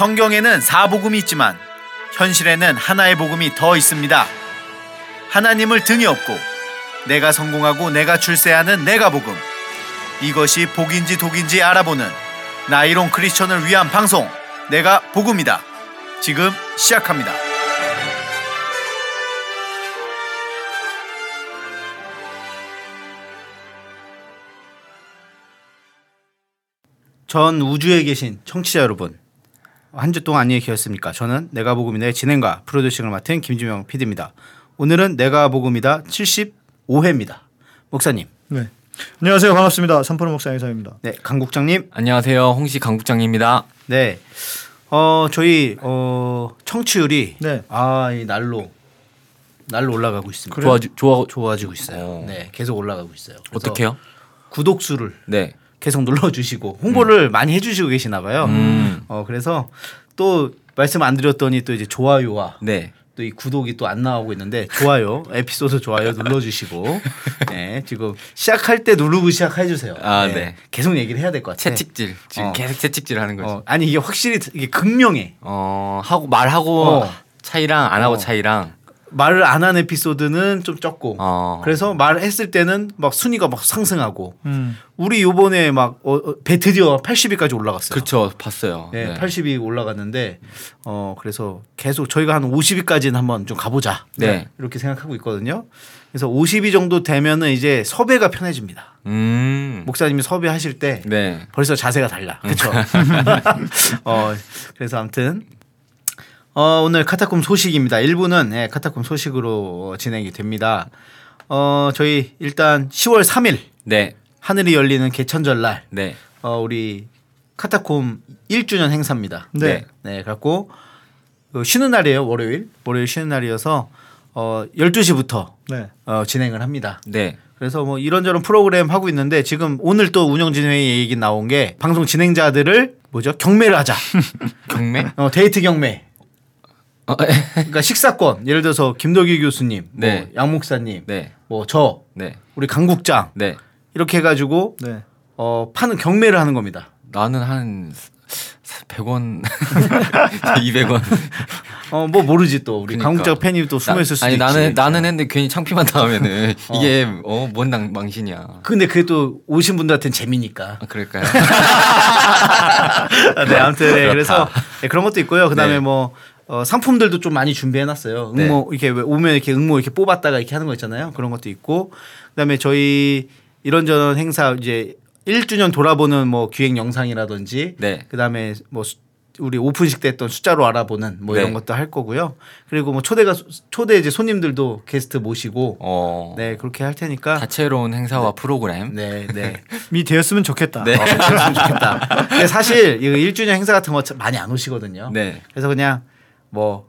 성경에는 사복음이 있지만 현실에는 하나의 복음이 더 있습니다. 하나님을 등에 업고 내가 성공하고 내가 출세하는 내가 복음. 이것이 복인지 독인지 알아보는 나이론 크리스천을 위한 방송 내가 복음이다. 지금 시작합니다. 전 우주에 계신 청취자 여러분 한 주 동안 안녕히 계셨습니까? 저는 내가 복음이다의 진행과 프로듀싱을 맡은 김주명 PD입니다. 오늘은 내가 복음이다 75회입니다. 목사님, 네. 안녕하세요. 반갑습니다. 삼포로 목사 이사입니다. 네 강국장님, 안녕하세요. 홍시 강국장입니다. 네, 어 저희 어 청취율이 네. 아 이 날로 날로 올라가고 있습니다. 좋아 좋아 좋아지고 있어요. 어. 네, 계속 올라가고 있어요. 어떻게요? 구독 수를 네. 계속 눌러주시고 홍보를 많이 해주시고 계시나 봐요. 음. 어 그래서 또 말씀 안 드렸더니 또 이제 좋아요와 네. 또 이 구독이 또 안 나오고 있는데 좋아요 에피소드 좋아요 눌러주시고 네 지금 시작할 때 누르고 시작해 주세요. 아, 네. 계속 얘기를 해야 될 것 같아요. 채찍질. 지금 어. 계속 채찍질 하는 거지. 어, 어, 아니 이게 확실히 이게 극명해. 하고 말하고 어. 차이랑 안 하고 어. 차이랑 말을 안 한 에피소드는 좀 적고 어. 그래서 말했을 때는 막 순위가 막 상승하고 음. 우리 요번에 막 어, 어, 배트디어 80위까지 올라갔어요. 그렇죠. 봤어요. 네, 80위 올라갔는데 어 그래서 계속 저희가 한 50위까지는 한번 좀 가보자. 네. 이렇게 생각하고 있거든요. 그래서 50위 정도 되면은 이제 섭외가 편해집니다. 음. 목사님이 섭외하실 때 네. 벌써 자세가 달라. 그렇죠. 어 그래서 아무튼 어 오늘 카타콤 소식입니다. 1부는 예, 카타콤 소식으로 진행이 됩니다. 어 저희 일단 10월 3일 네. 하늘이 열리는 개천절 날 네. 어, 우리 카타콤 1주년 행사입니다. 네. 네, 갖고 그 쉬는 날이에요. 월요일. 월요일 쉬는 날이어서 어 12시부터 네. 어, 진행을 합니다. 네. 그래서 뭐 이런저런 프로그램 하고 있는데 지금 오늘 또 운영진 회의 얘기 나온 게 방송 진행자들을 뭐죠? 경매를 하자. 경매? 어, 데이트 경매. 어, 그러니까 식사권. 예를 들어서 김덕희 교수님, 네. 뭐 양 목사님, 네. 뭐 저, 네. 우리 강국장 네. 이렇게 해가지고 네. 어, 파는 경매를 하는 겁니다. 나는 한 100원 200원. 어 뭐 모르지 또 우리 그러니까. 강국장 팬이 또 숨어 있을 수도 아니 있지. 나는 나는 했는데 괜히 창피만 당하면은 이게 어뭔 망신이야. 근데 그게 또 오신 분들한테는 재미니까. 아, 그럴까요? 아, 네, 아무튼 네, 그래서. 네, 그런 것도 있고요. 그 다음에 네. 뭐 어, 상품들도 좀 많이 준비해놨어요. 네. 응모 이렇게 왜 오면 이렇게 응모 이렇게 뽑았다가 이렇게 하는 거 있잖아요. 그런 것도 있고 그다음에 저희 이런저런 행사 이제 1주년 돌아보는 뭐 기획 영상이라든지 네. 그다음에 뭐 수- 우리 오픈식 때 했던 숫자로 알아보는 뭐 이런 네. 것도 할 거고요. 그리고 뭐 초대가 초대 이제 손님들도 게스트 모시고 어. 네 그렇게 할 테니까 다채로운 행사와 프로그램. 네 네. 미 되었으면 좋겠다. 네. 어, 그랬으면 좋겠다. 근데 사실 이거 1주년 행사 같은 거 많이 안 오시거든요. 네. 그래서 그냥 뭐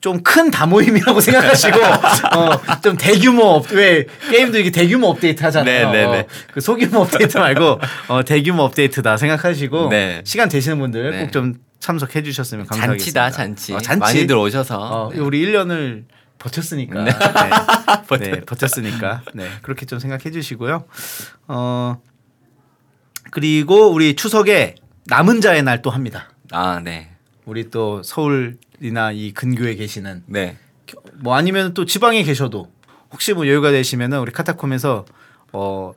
좀큰 다모임이라고 생각하시고 어, 좀 대규모 업, 왜 게임도 이게 대규모 업데이트 하잖아요. 네, 네, 네. 어, 그 소규모 업데이트 말고 어, 대규모 업데이트다 생각하시고 네. 시간 되시는 분들 네. 꼭좀 참석해 주셨으면 감사하겠습니다. 잔치다 잔치. 어, 잔치. 많이들 오셔서. 어, 네. 우리 1년을 버텼으니까. 네. 네. 네, 버텼으니까. 네, 그렇게 좀 생각해 주시고요. 어, 그리고 우리 추석에 남은 자의 날 또 합니다. 아 네. 우리 또 서울이나 이 근교에 계시는 네. 뭐 아니면 또 지방에 계셔도 혹시 뭐 여유가 되시면은 우리 카타콤에서 어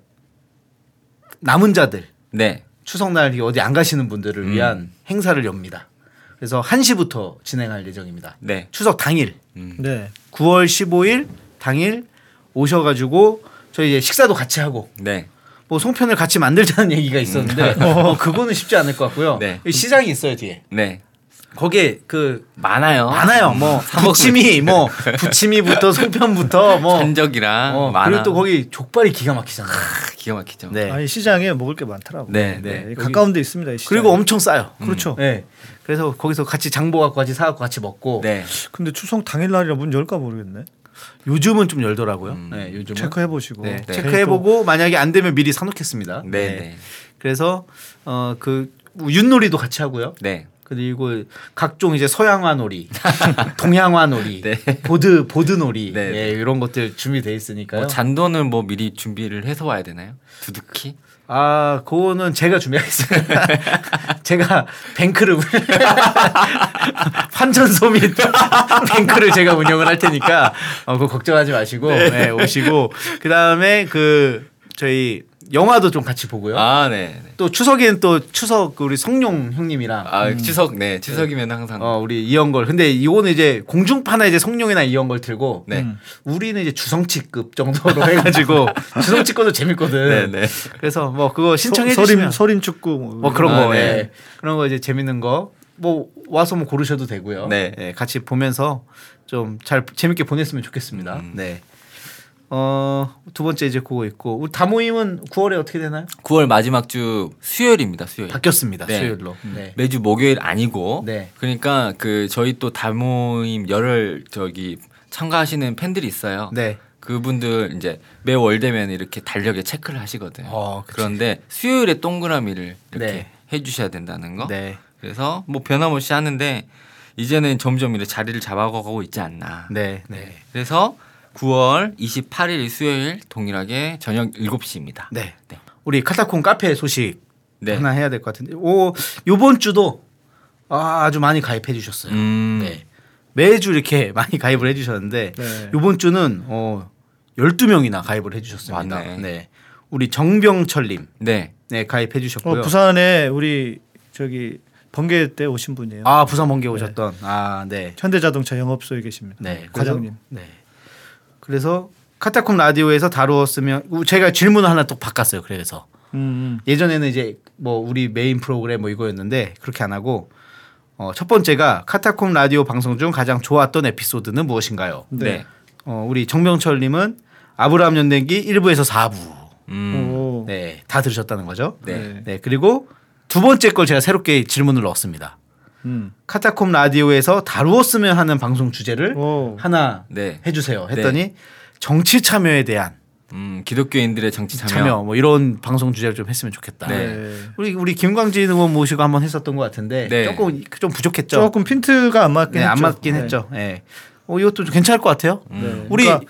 남은 자들 네. 추석날 어디 안 가시는 분들을 음. 위한 행사를 엽니다. 그래서 1시부터 진행할 예정입니다. 네. 추석 당일 음. 네. 9월 15일 당일 오셔 가지고 저희 이제 식사도 같이 하고 네. 뭐 송편을 같이 만들자는 얘기가 있었는데 어, 그거는 쉽지 않을 것 같고요. 네. 시장이 있어요 뒤에. 네. 거기에 그 많아요. 많아요. 뭐 부침이 뭐 부침이부터 송편부터 뭐 산적이랑 어, 많아. 그리고 또 거기 족발이 기가 막히잖아요. 기가 막히죠. 네. 아니 시장에 먹을 게 많더라고. 네. 네. 네. 가까운 데 있습니다. 이 시장. 그리고 엄청 싸요. 그렇죠. 네. 그래서 거기서 같이 장보 갖고 같이 사 갖고 같이 먹고 네. 근데 추석 당일 날이라 문 열까 모르겠네. 요즘은 좀 열더라고요. 음. 네, 요즘은 체크해 보시고. 네, 네. 체크해 보고 만약에 안 되면 미리 사 놓겠습니다. 네. 네. 그래서 어그 윷놀이도 같이 하고요. 네. 그리고 각종 이제 서양화 놀이, 동양화 놀이, 네. 보드 보드 놀이 네, 예, 이런 것들 준비돼 있으니까요. 뭐 잔돈을 뭐 미리 준비를 해서 와야 되나요? 두둑히? 아, 그거는 제가 준비하겠습니다. 제가 bank를 환전소 및 뱅크를 제가 운영을 할 테니까 어, 그거 걱정하지 마시고 네, 오시고 그 다음에 그 저희 영화도 좀 같이 보고요. 아, 네. 네. 또 추석에는 또 추석 우리 성룡 형님이랑 아, 추석 네. 추석이면 항상 어 우리 이영걸 근데 이거는 이제 공중파나 이제 성룡이나 이영걸 들고 네. 우리는 이제 주성치급 정도로 해 가지고 주성치 거도 재밌거든. 네, 네. 그래서 뭐 그거 신청해 서- 주시면 서린 축구 뭐, 뭐 그런 아, 거 네. 예. 그런 거 이제 재밌는 거 뭐 와서 뭐 고르셔도 되고요. 네. 예, 같이 보면서 좀 잘 재밌게 보냈으면 좋겠습니다. 음. 네. 어, 두 번째 이제 그거 있고 우리 다모임은 9월에 어떻게 되나요? 9월 마지막 주 수요일입니다. 수요일. 바뀌었습니다. 네. 수요일로. 네. 매주 목요일 아니고 네. 그러니까 그 저희 또 다모임 열흘 저기 참가하시는 팬들이 있어요. 네. 그분들 이제 매월 되면 이렇게 달력에 체크를 하시거든요. 어. 그런데 수요일에 동그라미를 이렇게 네. 해주셔야 된다는 거. 네. 그래서 뭐 변함없이 하는데 이제는 점점 이렇게 자리를 잡아가고 있지 않나. 네. 네. 그래서 9월 28일 수요일 동일하게 저녁 7시입니다. 네. 우리 카타콤 카페 소식 네. 하나 해야 될 것 같은데. 오, 요번 주도 아, 아주 많이 가입해 주셨어요. 음. 네. 매주 이렇게 많이 가입을 해 주셨는데 네. 요번 주는 어 12명이나 가입을 해 주셨습니다. 맞네. 네. 우리 정병철 님. 네. 네, 가입해 주셨고요. 어, 부산에 우리 저기 번개 때 오신 분이에요. 아, 부산 번개 오셨던. 아, 네. 현대자동차 영업소에 계십니다. 네. 과장님. 그래서, 네. 그래서 카타콤 라디오에서 다루었으면 제가 질문을 하나 또 바꿨어요. 그래서 음, 음. 예전에는 이제 뭐 우리 메인 프로그램 뭐 이거였는데 그렇게 안 하고 어, 첫 번째가 카타콤 라디오 방송 중 가장 좋았던 에피소드는 무엇인가요? 네. 어, 우리 정병철님은 아브라함 연대기 1부에서 4부. 음. 오. 네, 다 들으셨다는 거죠. 네. 네, 그리고 두 번째 걸 제가 새롭게 질문을 넣었습니다. 음. 카타콤 라디오에서 다루었으면 하는 방송 주제를 오. 하나 네. 해주세요. 했더니 정치 참여에 대한 음, 기독교인들의 정치 참여. 참여. 뭐 이런 방송 주제를 좀 했으면 좋겠다. 네. 네. 우리 우리 김광진 의원 모시고 한번 했었던 것 같은데 네. 조금 좀 부족했죠. 조금 핀트가 안 맞긴 네, 했죠. 안 맞긴 네. 했죠. 예. 어, 이것도 좀 괜찮을 것 같아요. 네. 우리 그러니까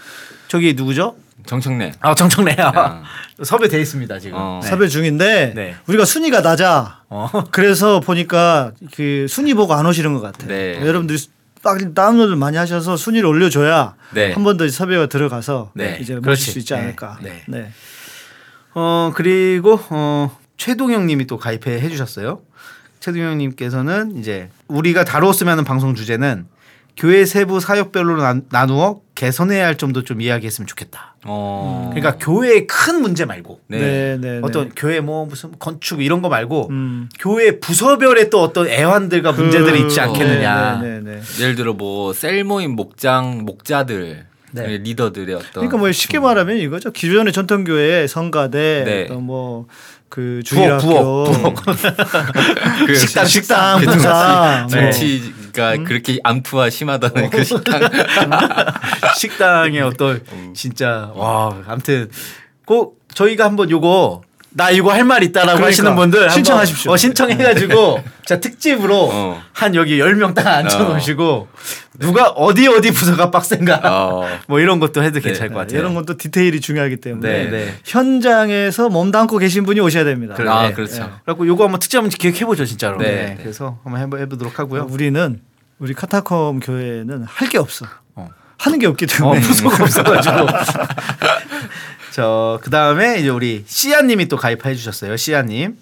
저기 누구죠? 정청래. 아 정청래야 아. 섭외 돼 있습니다 지금. 어. 네. 섭외 중인데 네. 우리가 순위가 낮아. 어. 그래서 보니까 그 순위 보고 안 오시는 것 같아요. 네. 여러분들이 빡 다운로드 많이 하셔서 순위를 올려줘야 네. 한번 더 섭외가 들어가서 네. 이제. 모실 수 있지 네. 않을까. 네. 네. 어 그리고 어 최동영님이 또 가입해 해주셨어요. 최동영님께서는 이제 우리가 다루었으면 하는 방송 주제는 교회 세부 사역별로 나, 나누어 개선해야 할 점도 좀 이야기했으면 좋겠다. 어. 그러니까 교회의 큰 문제 말고 네. 네, 네, 어떤 교회 뭐 무슨 건축 이런 거 말고 음. 교회 부서별의 또 어떤 애환들과 문제들이 있지 않겠느냐. 네, 네, 네, 네. 예를 들어 뭐 셀모임 목장 목자들 네. 리더들의 어떤 그러니까 뭐 쉽게 말하면 이거죠. 기존의 전통교회 성가대 네. 또 뭐그 부엌, 주일학교 부엌, 그 식당 시- 식당 그부 상 뭐. 정치가 그렇게 암투와 심하다는 그 식당. 식당의 어떤 진짜 와 아무튼 꼭 저희가 한번 요거 나 이거 할 말 있다라고 그러니까. 하시는 분들 신청하십시오. 어, 신청해가지고 자 특집으로 어. 한 여기 10명 딱 앉혀놓으시고 누가 어디 어디 부서가 빡센가 어. 뭐 이런 것도 해도 괜찮을 것 같아요. 이런 건또 디테일이 중요하기 때문에 네, 네. 현장에서 몸담고 계신 분이 오셔야 됩니다. 그래. 아 네. 그렇죠. 그래갖고 요거 한번 특집 한번 기획해보죠 진짜로. 네, 네. 네. 그래서 한번 해보, 해보도록 하고요. 우리는 우리 카타콤 교회는 할 게 없어. 어. 하는 게 없기 어, 때문에 부서가 없어가지고. 저, 그 다음에 이제 우리 씨아 님이 또 가입해 주셨어요. 씨아 님.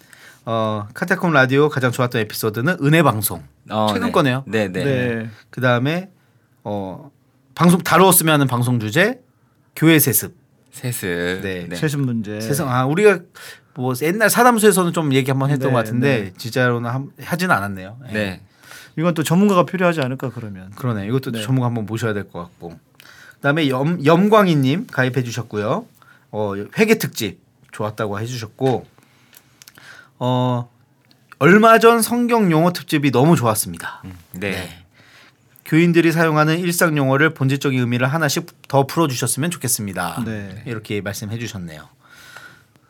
어, 카타콤 라디오 가장 좋았던 에피소드는 은혜 방송. 어, 최근 네. 거네요. 네, 네. 네. 그 다음에 어, 방송 다루었으면 하는 방송 주제 교회 세습. 세습. 네. 세습 문제. 세상 아 우리가 뭐 옛날 사담소에서는 좀 얘기 한번 했던 네, 것 같은데 네. 진짜로는 함- 하지는 않았네요. 네. 네. 이건 또 전문가가 필요하지 않을까 그러면. 그러네. 이것도 네. 전문가 한번 모셔야 될 것 같고. 그다음에 염 염광희님 가입해 주셨고요. 어 회계 특집 좋았다고 해주셨고, 어 얼마 전 성경 용어 특집이 너무 좋았습니다. 네. 교인들이 사용하는 일상 용어를 본질적인 의미를 하나씩 더 풀어주셨으면 좋겠습니다. 네. 이렇게 말씀해 주셨네요.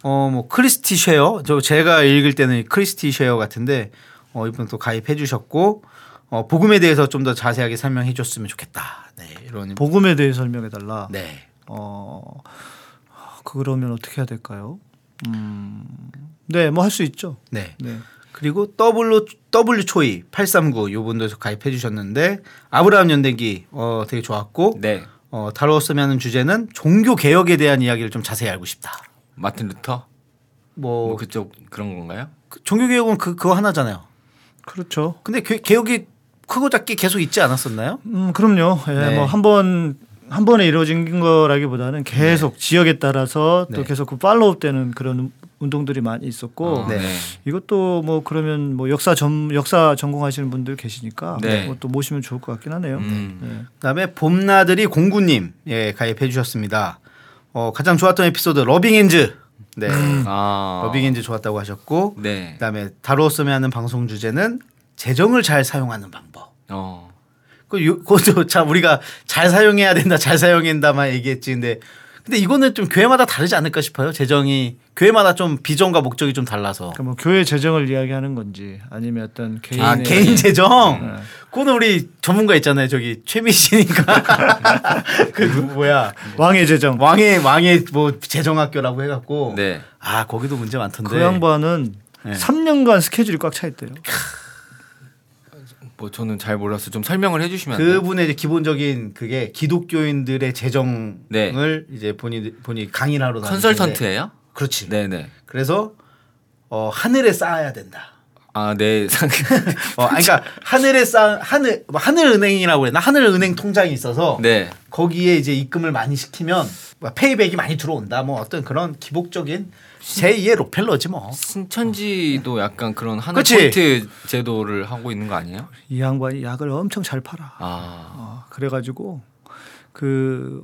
어 뭐 크리스티 쉐어 저 제가 읽을 때는 크리스티 쉐어 같은데 어 이분 또 가입해 주셨고 어 복음에 대해서 좀 더 자세하게 설명해 줬으면 좋겠다. 네 이런 복음에 대해 설명해 달라. 네. 어 그러면 어떻게 해야 될까요? 네, 뭐 할 수 있죠. 네. 네. 그리고 W W 초이 839 요분도 가입해 주셨는데 아브라함 연대기 어 되게 좋았고 네. 어 다루었으면 하는 주제는 종교 개혁에 대한 이야기를 좀 자세히 알고 싶다. 마틴 루터 뭐 뭐 그쪽 그런 건가요? 그 종교 개혁은 그 그거 하나잖아요. 그렇죠. 근데 개, 개혁이 크고 작게 계속 있지 않았었나요? 음, 그럼요. 예, 네. 뭐 한번 한 번에 이루어진 거라기보다는 계속 지역에 따라서 또 네. 계속 그 팔로우 되는 그런 운동들이 많이 있었고 어, 네. 네. 이것도 뭐 그러면 뭐 역사 전 역사 전공하시는 분들 계시니까 네. 뭐 또 모시면 좋을 것 같긴 하네요. 음. 네. 그다음에 봄나들이 공구님 예 가입해 주셨습니다. 어 가장 좋았던 에피소드 러빙핸즈 네 아. 러빙핸즈 좋았다고 하셨고 네. 그다음에 다루었으면 하는 방송 주제는 재정을 잘 사용하는 방법. 어. 그 요- 그것도 참 우리가 잘 사용해야 된다, 잘 사용한다만 얘기했지. 근데 근데 이거는 좀 교회마다 다르지 않을까 싶어요. 재정이 교회마다 좀 비전과 목적이 좀 달라서. 그러니까 뭐 교회 재정을 이야기하는 건지 아니면 어떤 개인의 아 개인 재정. 네. 그거는 우리 전문가 있잖아요. 저기 최미씨니까 그 뭐야 왕의 재정. 왕의 왕의 뭐 재정학교라고 해갖고. 네. 아 거기도 문제 많던데. 그 양반은 네. 3년간 스케줄이 꽉 차 있대요. 뭐 저는 잘 몰라서 좀 설명을 해주시면? 그분의 이제 기본적인 그게 기독교인들의 재정을 네. 이제 본인 본이 강의를 하러 컨설턴트예요? 그렇지. 네네. 그래서 어 하늘에 쌓아야 된다. 아, 네. 상- 어, 아니, 그러니까 하늘에 쌓 하늘 뭐 하늘 은행이라고 해나 하늘 은행 통장이 있어서 네. 거기에 이제 입금을 많이 시키면 뭐 페이백이 많이 들어온다. 뭐 어떤 그런 기복적인 제2의 로펠러지 뭐. 신천지도 약간 그런 하늘? 포인트 제도를 하고 있는 거 아니에요? 이 양반이 약을 엄청 잘 팔아. 아. 어, 그래가지고 그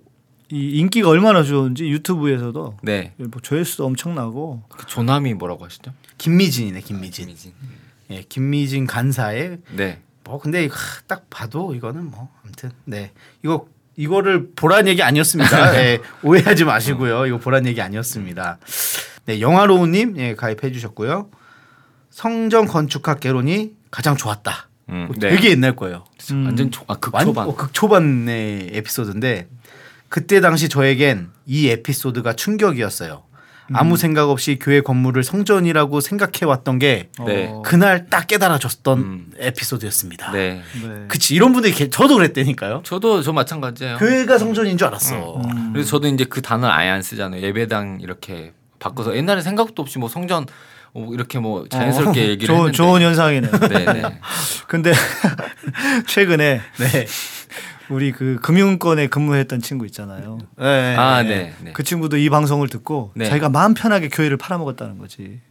이 인기가 얼마나 좋은지 유튜브에서도 네. 뭐 조회수도 엄청나고 그 조남이 뭐라고 하시죠? 김미진이네, 김미진. 김미진. 예, 김미진 간사의 네. 뭐 근데 하, 딱 봐도 이거는 뭐 아무튼 네 이거 이거를 보란 얘기 아니었습니다. 예, 오해하지 마시고요. 이거 보란 얘기 아니었습니다. 네 영화로우님 예, 가입해 주셨고요. 성정 건축학 개론이 가장 좋았다. 음, 뭐 네. 되게 옛날 거예요. 음. 완전 초, 아, 완- 극초반. 어, 극초반의 에피소드인데 그때 당시 저에겐 이 에피소드가 충격이었어요. 아무 생각 없이 교회 건물을 성전이라고 생각해 왔던 게 네. 어, 그날 딱 깨달아졌던 음. 에피소드였습니다. 네. 네. 그치 이런 분들이 개- 저도 그랬다니까요. 저도 저 마찬가지예요. 교회가 성전인 줄 알았어. 음. 그래서 저도 이제 그 단어 아예 안 쓰잖아요. 예배당 이렇게 바꿔서 옛날에 생각도 없이 뭐 성전 어, 이렇게 뭐 자연스럽게 얘기를 좋은 했는데. 좋은 현상이네. 네, 네. 근데 최근에 네. 우리 그 금융권에 근무했던 친구 있잖아요. 네. 아, 네. 네. 그 친구도 이 방송을 듣고 네. 자기가 마음 편하게 교회를 팔아먹었다는 거지.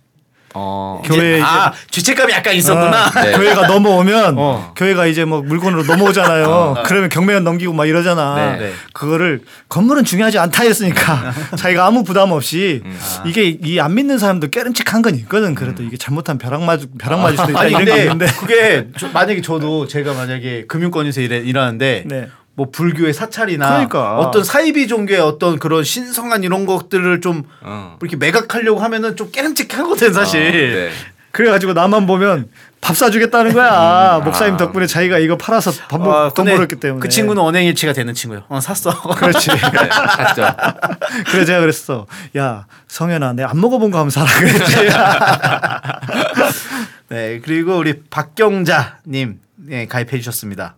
어. 교- 교회에 이제, 아 죄책감이 약간 있었구나. 아, 네. 교회가 넘어오면 어. 교회가 이제 뭐 물건으로 넘어오잖아요. 그러면 경매원 넘기고 막 이러잖아. 네. 네. 그거를 건물은 중요하지 않다 했으니까 자기가 아무 부담 없이 음. 이게 이 안 믿는 사람도 깨름칙한 건 있거든. 그래도 이게 잘못한 벼락 맞 벼락 맞을 수도 있다 아니 이런 게 근데 있는데. 그게 저- 만약에 저도 제가 만약에 금융권에서 일해, 일하는데 네. 뭐 불교의 사찰이나 그러니까. 어떤 사이비 종교의 어떤 그런 신성한 이런 것들을 좀 어. 이렇게 매각하려고 하면은 좀 깨름직하거든 사실. 아, 네. 그래가지고 나만 보면 밥 사주겠다는 거야. 목사님 덕분에 자기가 이거 팔아서 밥 먹, 아, 돈 벌었기 때문에. 그 친구는 언행일치가 되는 친구예요. 어 샀어. 그렇지. 네, 맞죠. 그래 제가 그랬어. 야 성현아, 내가 안 먹어본 거 한번 사라 그랬지. 네 그리고 우리 박경자님 네, 가입해 주셨습니다.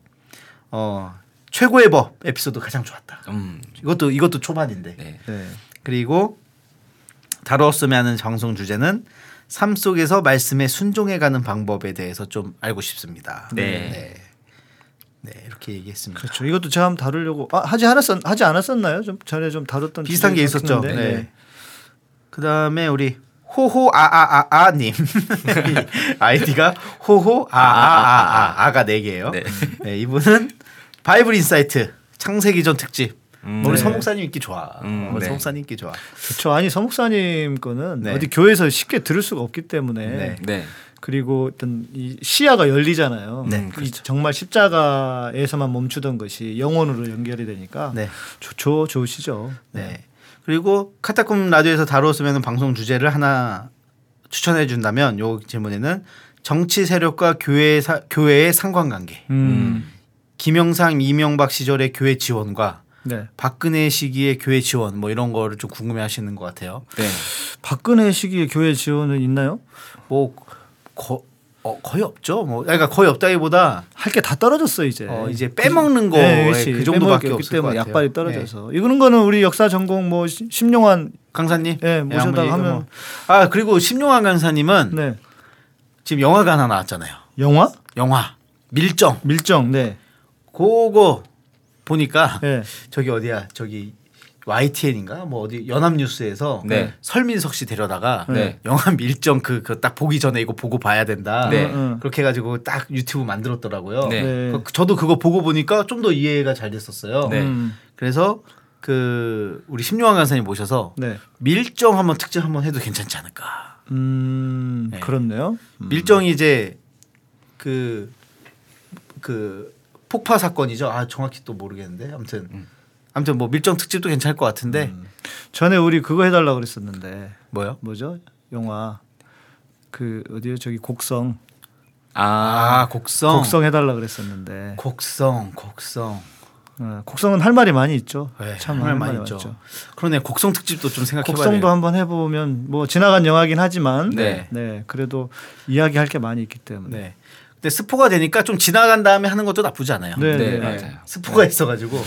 어 최고의 법 에피소드 가장 좋았다. 음. 이것도 이것도 초반인데. 네. 네. 그리고 다루었으면 하는 방송 주제는 삶 속에서 말씀에 순종해가는 방법에 대해서 좀 알고 싶습니다. 네. 네, 네, 이렇게 얘기했습니다. 그렇죠. 이것도 제가 한번 다루려고 아, 하지 않았었 하지 않았었나요? 좀 전에 좀 다뤘던 비슷한 게 있었죠. 같은데. 네. 그다음에 우리 호호 아아아아님 아이디가 호호 아아아아 아가 네 개예요. 네. 네, 이분은 Bible insight 창세기 전 특집. 음, 우리 네. 서목사님 인기 좋아. 음, 우리 네. 서목사님 인기 좋아. 그렇죠. 아니 서목사님 거는 네. 어디 교회에서 쉽게 들을 수가 없기 때문에 네. 네. 그리고 어떤 이 시야가 열리잖아요. 네, 이 그렇죠. 정말 십자가에서만 멈추던 것이 영혼으로 연결이 되니까 네. 좋죠, 좋으시죠. 네. 그리고 카타콤 라디오에서 다루었으면 방송 주제를 하나 추천해 준다면 요 질문에는 정치 세력과 교회 사, 교회의 상관관계, 음. 김영삼 이명박 시절의 교회 지원과 네. 박근혜 시기의 교회 지원 뭐 이런 거를 좀 궁금해하시는 것 같아요. 네. 박근혜 시기에 교회 지원은 있나요? 뭐 거, 어, 거의 없죠. 뭐 그러니까 거의 없다기보다 할 게 다 떨어졌어 이제. 어, 이제 빼먹는 거 네, 그렇지. 그 정도밖에 것 때문에. 네. 약발이 떨어져서 이거는 거는 우리 역사 전공 뭐 시- 심용환 강사님, 예, 모셔다가 한번 하면- 얘기- 아 그리고 심용환 강사님은 네 지금 영화가 하나 나왔잖아요. 영화 영화 밀정. 밀정 네. 그거 보니까 네. 저기 어디야 저기 YTN인가 뭐 어디 연합뉴스에서 네. 설민석 씨 데려다가 네. 영화 밀정 그그딱 보기 전에 이거 보고 봐야 된다. 네. 응, 응. 그렇게 해가지고 딱 유튜브 만들었더라고요. 네. 네. 그- 저도 그거 보고 보니까 좀 더 이해가 잘 됐었어요. 네. 음, 그래서 그 우리 심용환 강사님 모셔서 네. 밀정 한번 특집 한번 해도 괜찮지 않을까. 음 네. 그렇네요. 음. 밀정이 이제 그, 그 폭파 사건이죠. 아 정확히 또 모르겠는데 아무튼 아무튼 뭐 밀정 특집도 괜찮을 것 같은데 전에 우리 그거 해달라 그랬었는데 뭐요? 뭐죠 영화 그 어디요 저기 곡성 아, 아 곡성 곡성 해달라 그랬었는데 곡성 곡성 어, 곡성은 할 말이 많이 있죠. 네, 참할할 많이 말이 있죠. 많죠. 그러네 곡성 특집도 좀 생각해봐야 곡성도 돼요. 한번 해보면 뭐 지나간 영화긴 하지만 네. 네 그래도 이야기할 게 많이 있기 때문에 네. 근데 스포가 되니까 좀 지나간 다음에 하는 것도 나쁘지 않아요. 네, 네, 네. 맞아요. 스포가 있어가지고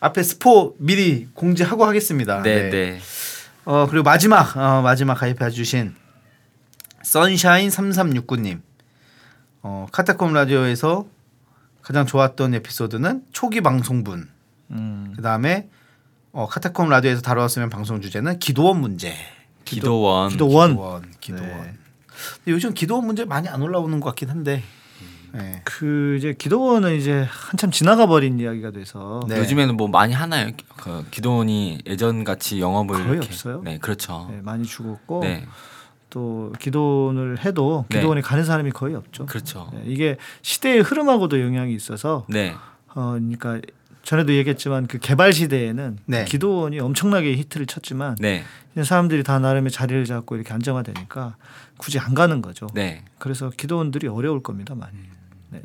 앞에 스포 미리 공지하고 하겠습니다. 네, 네. 어 그리고 마지막 어, 마지막 가입해 주신 선샤인 3369님 어 카타콤 라디오에서 가장 좋았던 에피소드는 초기 방송분 음, 그 다음에 어, 카타콤 라디오에서 다루었으면 방송 주제는 기도원 문제 기도원. 기도원 기도원 기도원 네. 근데 요즘 기도원 문제 많이 안 올라오는 것 같긴 한데 네. 그 이제 기도원은 이제 한참 지나가 버린 이야기가 돼서 네. 요즘에는 뭐 많이 하나요? 그 기도원이 예전 같이 영업을 거의 이렇게. 없어요. 네, 그렇죠. 네, 많이 죽었고 네, 또 기도원을 해도 네. 기도원에 가는 사람이 거의 없죠. 그렇죠. 네, 이게 시대의 흐름하고도 영향이 있어서 네, 어 그러니까 전에도 얘기했지만 그 개발 시대에는 네. 기도원이 엄청나게 히트를 쳤지만 네, 이제 사람들이 다 나름의 자리를 잡고 이렇게 안정화되니까 굳이 안 가는 거죠. 네. 그래서 기도원들이 어려울 겁니다 많이. 네.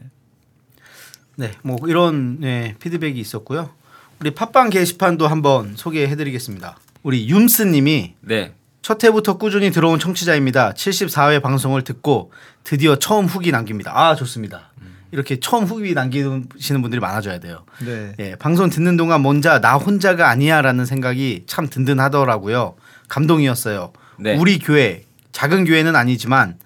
네, 뭐 이런 네, 피드백이 있었고요. 우리 팟빵 게시판도 한번 소개해드리겠습니다. 우리 윰스님이 네. 첫 회부터 꾸준히 들어온 청취자입니다. 74회 방송을 듣고 드디어 처음 후기 남깁니다. 아 좋습니다. 이렇게 처음 후기 남기시는 분들이 많아져야 돼요. 네. 예, 방송 듣는 동안 뭔자 나 혼자가 아니야라는 생각이 참 든든하더라고요. 감동이었어요. 네. 우리 교회 작은 교회는 아니지만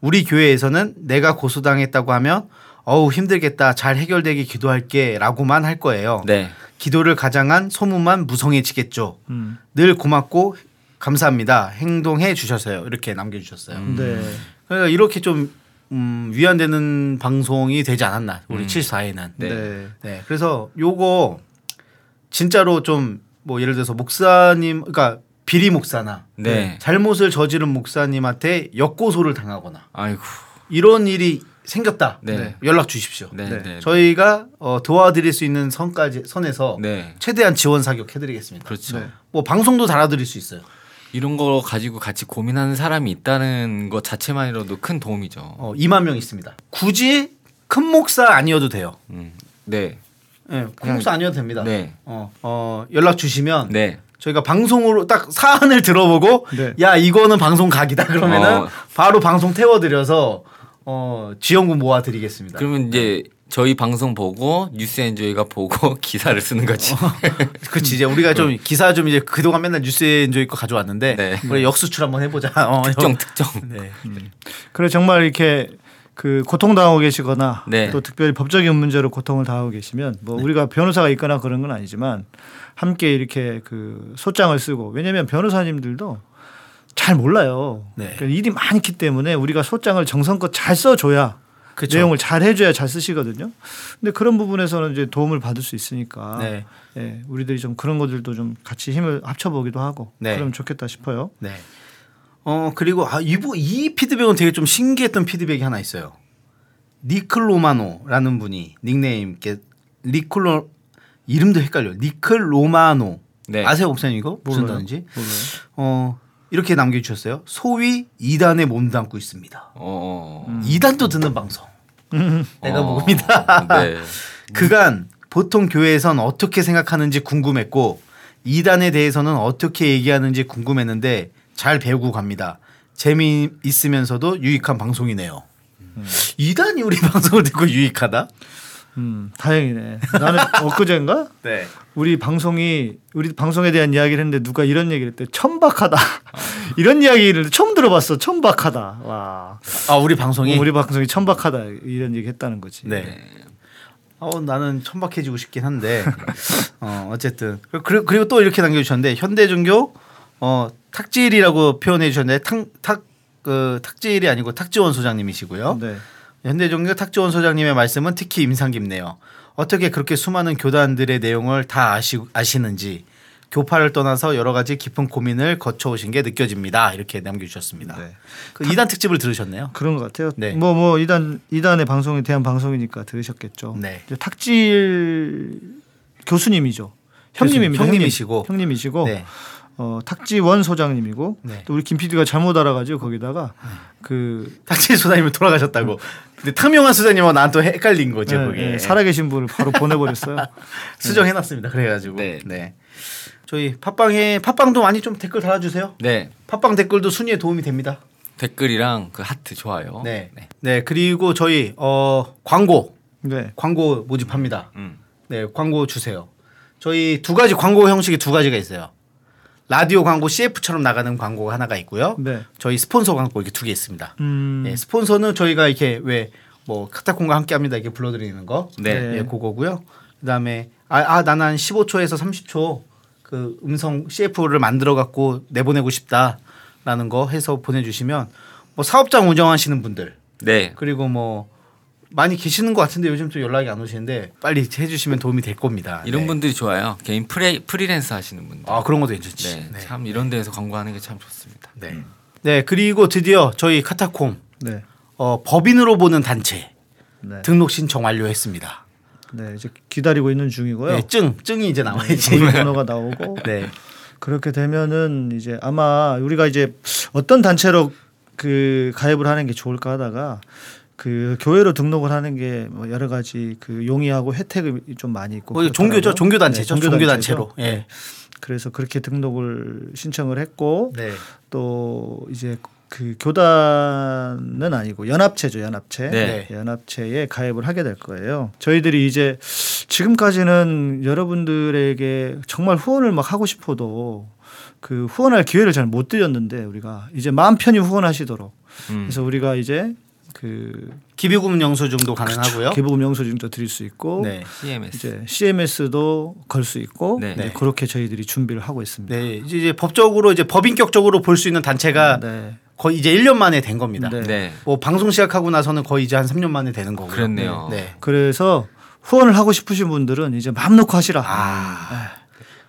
우리 교회에서는 내가 고소당했다고 하면 어우 힘들겠다 잘 해결되게 기도할게라고만 할 거예요. 네. 기도를 가장한 소문만 무성해지겠죠. 음. 늘 고맙고 감사합니다. 행동해 주셔서요. 이렇게 남겨주셨어요. 네. 그러니까 이렇게 좀 음, 위안되는 방송이 되지 않았나 우리 74회는. 네. 네. 네. 그래서 요거 진짜로 좀 뭐 예를 들어서 목사님 그러니까 비리 목사나 네. 잘못을 저지른 목사님한테 역고소를 당하거나 아이고. 이런 일이 생겼다. 네. 연락 주십시오. 네, 네. 네. 저희가 어, 도와드릴 수 있는 선까지 선에서 네. 최대한 지원 사격 해드리겠습니다. 그렇죠. 네. 뭐 방송도 달아드릴 수 있어요. 이런 거 가지고 같이 고민하는 사람이 있다는 것 자체만으로도 큰 도움이죠. 어, 2만 명 있습니다. 굳이 큰 목사 아니어도 돼요. 음. 네. 네, 큰 목사 아니어도 됩니다. 네. 어, 어, 연락 주시면 네. 저희가 방송으로 딱 사안을 들어보고 네. 야 이거는 방송 각이다 그러면은 어. 바로 방송 태워드려서 어, 지원금 모아드리겠습니다. 그러면 이제 저희 방송 보고 뉴스 엔조이가 보고 기사를 쓰는 거지. 그렇지 이제 우리가 좀 기사 좀 이제 그동안 맨날 뉴스에 엔조이 거 가져왔는데 네. 우리 역수출 한번 해보자. 어, 특정 특정. 네. 그래 정말 이렇게 그 고통 당하고 계시거나 네. 또 특별히 법적인 문제로 고통을 당하고 계시면 뭐 우리가 변호사가 있거나 그런 건 아니지만 함께 이렇게 그 소장을 쓰고 왜냐하면 변호사님들도 잘 몰라요. 네. 그러니까 일이 많기 때문에 우리가 소장을 정성껏 잘 써줘야 그쵸. 내용을 잘 해줘야 잘 쓰시거든요. 근데 그런 부분에서는 이제 도움을 받을 수 있으니까 네. 예, 우리들이 좀 그런 것들도 좀 같이 힘을 합쳐보기도 하고 네. 그러면 좋겠다 싶어요. 네. 어 그리고 아 이부 이 피드백은 되게 좀 신기했던 피드백이 하나 있어요. 니클로마노라는 분이 닉네임 니클로 이름도 헷갈려. 니클로마노 네. 아세요 목사님 이거 무슨? 몰라요. 어 이렇게 남겨주셨어요. 소위 이단에 몸담고 있습니다. 어. 이단도 듣는 방송. 내가 어. 목입니다. 네. 그간 보통 교회에선 어떻게 생각하는지 궁금했고 이단에 대해서는 어떻게 얘기하는지 궁금했는데 잘 배우고 갑니다. 재미있으면서도 유익한 방송이네요. 이단이 우리 방송을 듣고 유익하다? 음, 다행이네. 나는 엊그제인가 네. 우리 방송이 우리 방송에 대한 이야기를 했는데 누가 이런 얘기를 했대. 천박하다. 이런 이야기를 처음 들어봤어. 천박하다. 와. 아 우리 방송이 우리 방송이 천박하다 이런 얘기 했다는 거지. 네. 어 나는 천박해지고 싶긴 한데 어 어쨌든 그리고, 그리고 또 이렇게 남겨 주셨는데 현대종교 어 탁질이라고 표현해 주셨는데 탁 탁 그 탁질이 아니고 탁지원 소장님이시고요. 네. 현대종교 탁지원 소장님의 말씀은 특히 인상 깊네요. 어떻게 그렇게 수많은 교단들의 내용을 다 아시, 아시는지 교파를 떠나서 여러 가지 깊은 고민을 거쳐오신 게 느껴집니다. 이렇게 남겨주셨습니다. 네. 그 이단 특집을 들으셨네요. 그런 것 같아요. 네. 뭐 뭐 이단 이단의 방송에 대한 방송이니까 들으셨겠죠. 네. 탁질 교수님이죠. 형님입니다. 형님이시고. 형님. 형님이시고 네. 어, 탁지원 소장님이고 네. 또 우리 김 PD가 잘못 알아가지고 거기다가 그 탁질 소장님은 돌아가셨다고. 근데 탁명환 소장님은 난또 헷갈린 거죠. 네, 그게. 네, 살아계신 분을 바로 보내버렸어요. 수정해놨습니다. 그래가지고. 네. 네. 저희 팟빵에 팟빵도 많이 좀 댓글 달아주세요. 네. 팟빵 댓글도 순위에 도움이 됩니다. 댓글이랑 그 하트 좋아요. 네. 네. 그리고 저희 어 광고 네. 광고 모집합니다. 음. 네, 광고 주세요. 저희 두 가지 광고 형식이 두 가지가 있어요. 라디오 광고 CF처럼 나가는 광고가 하나가 있고요. 네. 저희 스폰서 광고 이렇게 두 개 있습니다. 음, 네, 스폰서는 저희가 이렇게 왜 뭐 카타콤과 함께합니다 이렇게 불러드리는 거, 네. 네. 예, 그거고요. 그다음에 아, 아 나는 한 15초에서 30초 그 음성 CF를 만들어 갖고 내보내고 싶다라는 거 해서 보내주시면 뭐 사업장 운영하시는 분들 네. 그리고 뭐 많이 계시는 것 같은데 요즘 또 연락이 안 오시는데 빨리 해주시면 도움이 될 겁니다. 이런 네. 분들이 좋아요. 개인 프레, 프리랜서 하시는 분들. 아 그런 것도 괜찮지. 네, 네. 참 이런 데에서 광고하는 게 참 좋습니다. 네. 네 그리고 드디어 저희 카타콤 네. 어, 법인으로 보는 단체 네. 등록 신청 완료했습니다. 네. 이제 기다리고 있는 중이고요. 네, 증 증이 이제 나와야지. 고객 번호가 나오고 네. 그렇게 되면은 이제 아마 우리가 이제 어떤 단체로 그 가입을 하는 게 좋을까 하다가 그 교회로 등록을 하는 게 뭐 여러 가지 그 용이하고 혜택이 좀 많이 있고 뭐 종교죠. 그렇더라고요. 종교 단체죠. 네, 종교. 단체로. 예. 그래서 그렇게 등록을 신청을 했고 네. 또 이제 그 교단은 아니고 연합체죠 연합체 네. 연합체에 가입을 하게 될 거예요 저희들이 이제 지금까지는 여러분들에게 정말 후원을 막 하고 싶어도 그 후원할 기회를 잘 못 드렸는데 우리가 이제 마음 편히 후원하시도록 음. 그래서 우리가 이제 그 기비금 영수증도 가능하고요. 기부금 영수증도 드릴 수 있고 네. CMS. 이제 CMS도 걸 수 있고 네. 네, 그렇게 저희들이 준비를 하고 있습니다. 네. 이제 이제 법적으로 이제 법인격적으로 볼 수 있는 단체가 네. 거의 이제 1년 만에 된 겁니다. 네. 네. 뭐 방송 시작하고 나서는 거의 이제 한 3년 만에 되는 거고요. 그랬네요. 네. 그래서 후원을 하고 싶으신 분들은 이제 마음 놓고 하시라. 아.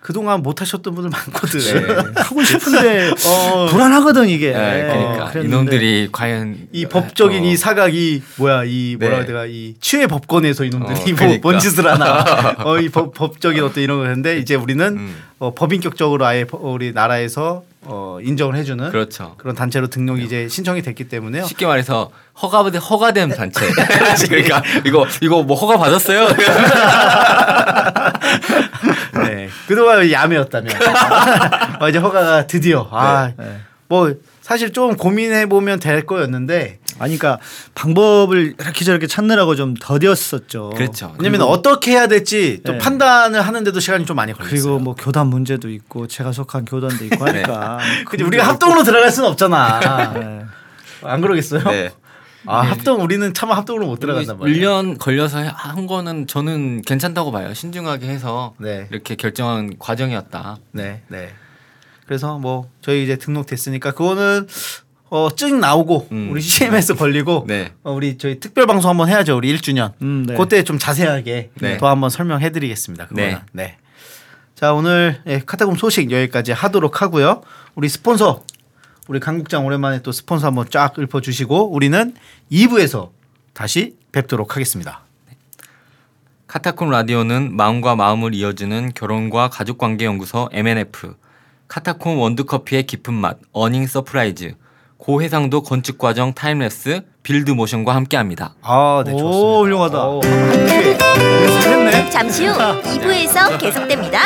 그동안 못 하셨던 분들 많거든. 네. 하고 싶은데 어. 불안하거든 이게. 네, 그러니까 어, 이놈들이 과연 이 법적인 어, 이 사각이 뭐야 이 뭐라 네. 해야 되나 이 치외 법권에서 이놈들이 어, 뭐 그러니까. 뭔 짓을 하나 어 이 법적인 어떤 이런 거였는데 이제 우리는 음. 어, 법인격적으로 아예 법- 우리 나라에서 어, 인정을 해주는 그렇죠. 그런 단체로 등록이 이제 신청이 됐기 때문에요. 쉽게 말해서 허가된 허가된 단체. 그러니까 이거 이거 뭐 허가 받았어요? 네. 그동안 야매였다면 어, 이제 허가가 드디어 아뭐 네. 사실 좀 고민해 보면 될 거였는데 아니 그러니까 방법을 이렇게 저렇게 찾느라고 좀 더뎠었죠. 그렇죠. 왜냐면 어떻게 해야 될지 또 네. 판단을 하는데도 시간이 좀 많이 걸렸어요. 그리고 뭐 교단 문제도 있고 제가 속한 교단도 있고 하니까. 근데 우리가 합동으로 들어갈 수는 없잖아. 네. 안 그러겠어요? 네. 아 합동 우리는 차마 합동으로 못 들어간단 말이에요. 1년 걸려서 해- 한 거는 저는 괜찮다고 봐요. 신중하게 해서 네. 이렇게 결정한 과정이었다. 네, 네. 그래서 뭐 저희 이제 등록됐으니까 그거는 어증 나오고 음. 우리 CMS 걸리고 네. 어, 우리 저희 특별 방송 한번 해야죠. 우리 1주년. 음, 네. 그때 좀 자세하게 네. 더 한번 설명해 드리겠습니다. 그거는. 네. 네. 자, 오늘 예, 카타콤 소식 여기까지 하도록 하고요. 우리 스폰서 우리 강국장 오랜만에 또 스폰서 한번 쫙 읊어 주시고 우리는 2부에서 다시 뵙도록 하겠습니다. 카타콤 라디오는 마음과 마음을 이어주는 결혼과 가족관계 연구소 MNF, 카타콤 원두커피의 깊은 맛 어닝 서프라이즈, 고해상도 건축 과정 타임랩스 빌드 모션과 함께합니다. 아, 네, 좋습니다. 오, 훌륭하다. 오, 예술했네. 잠시 후 2부에서 계속됩니다.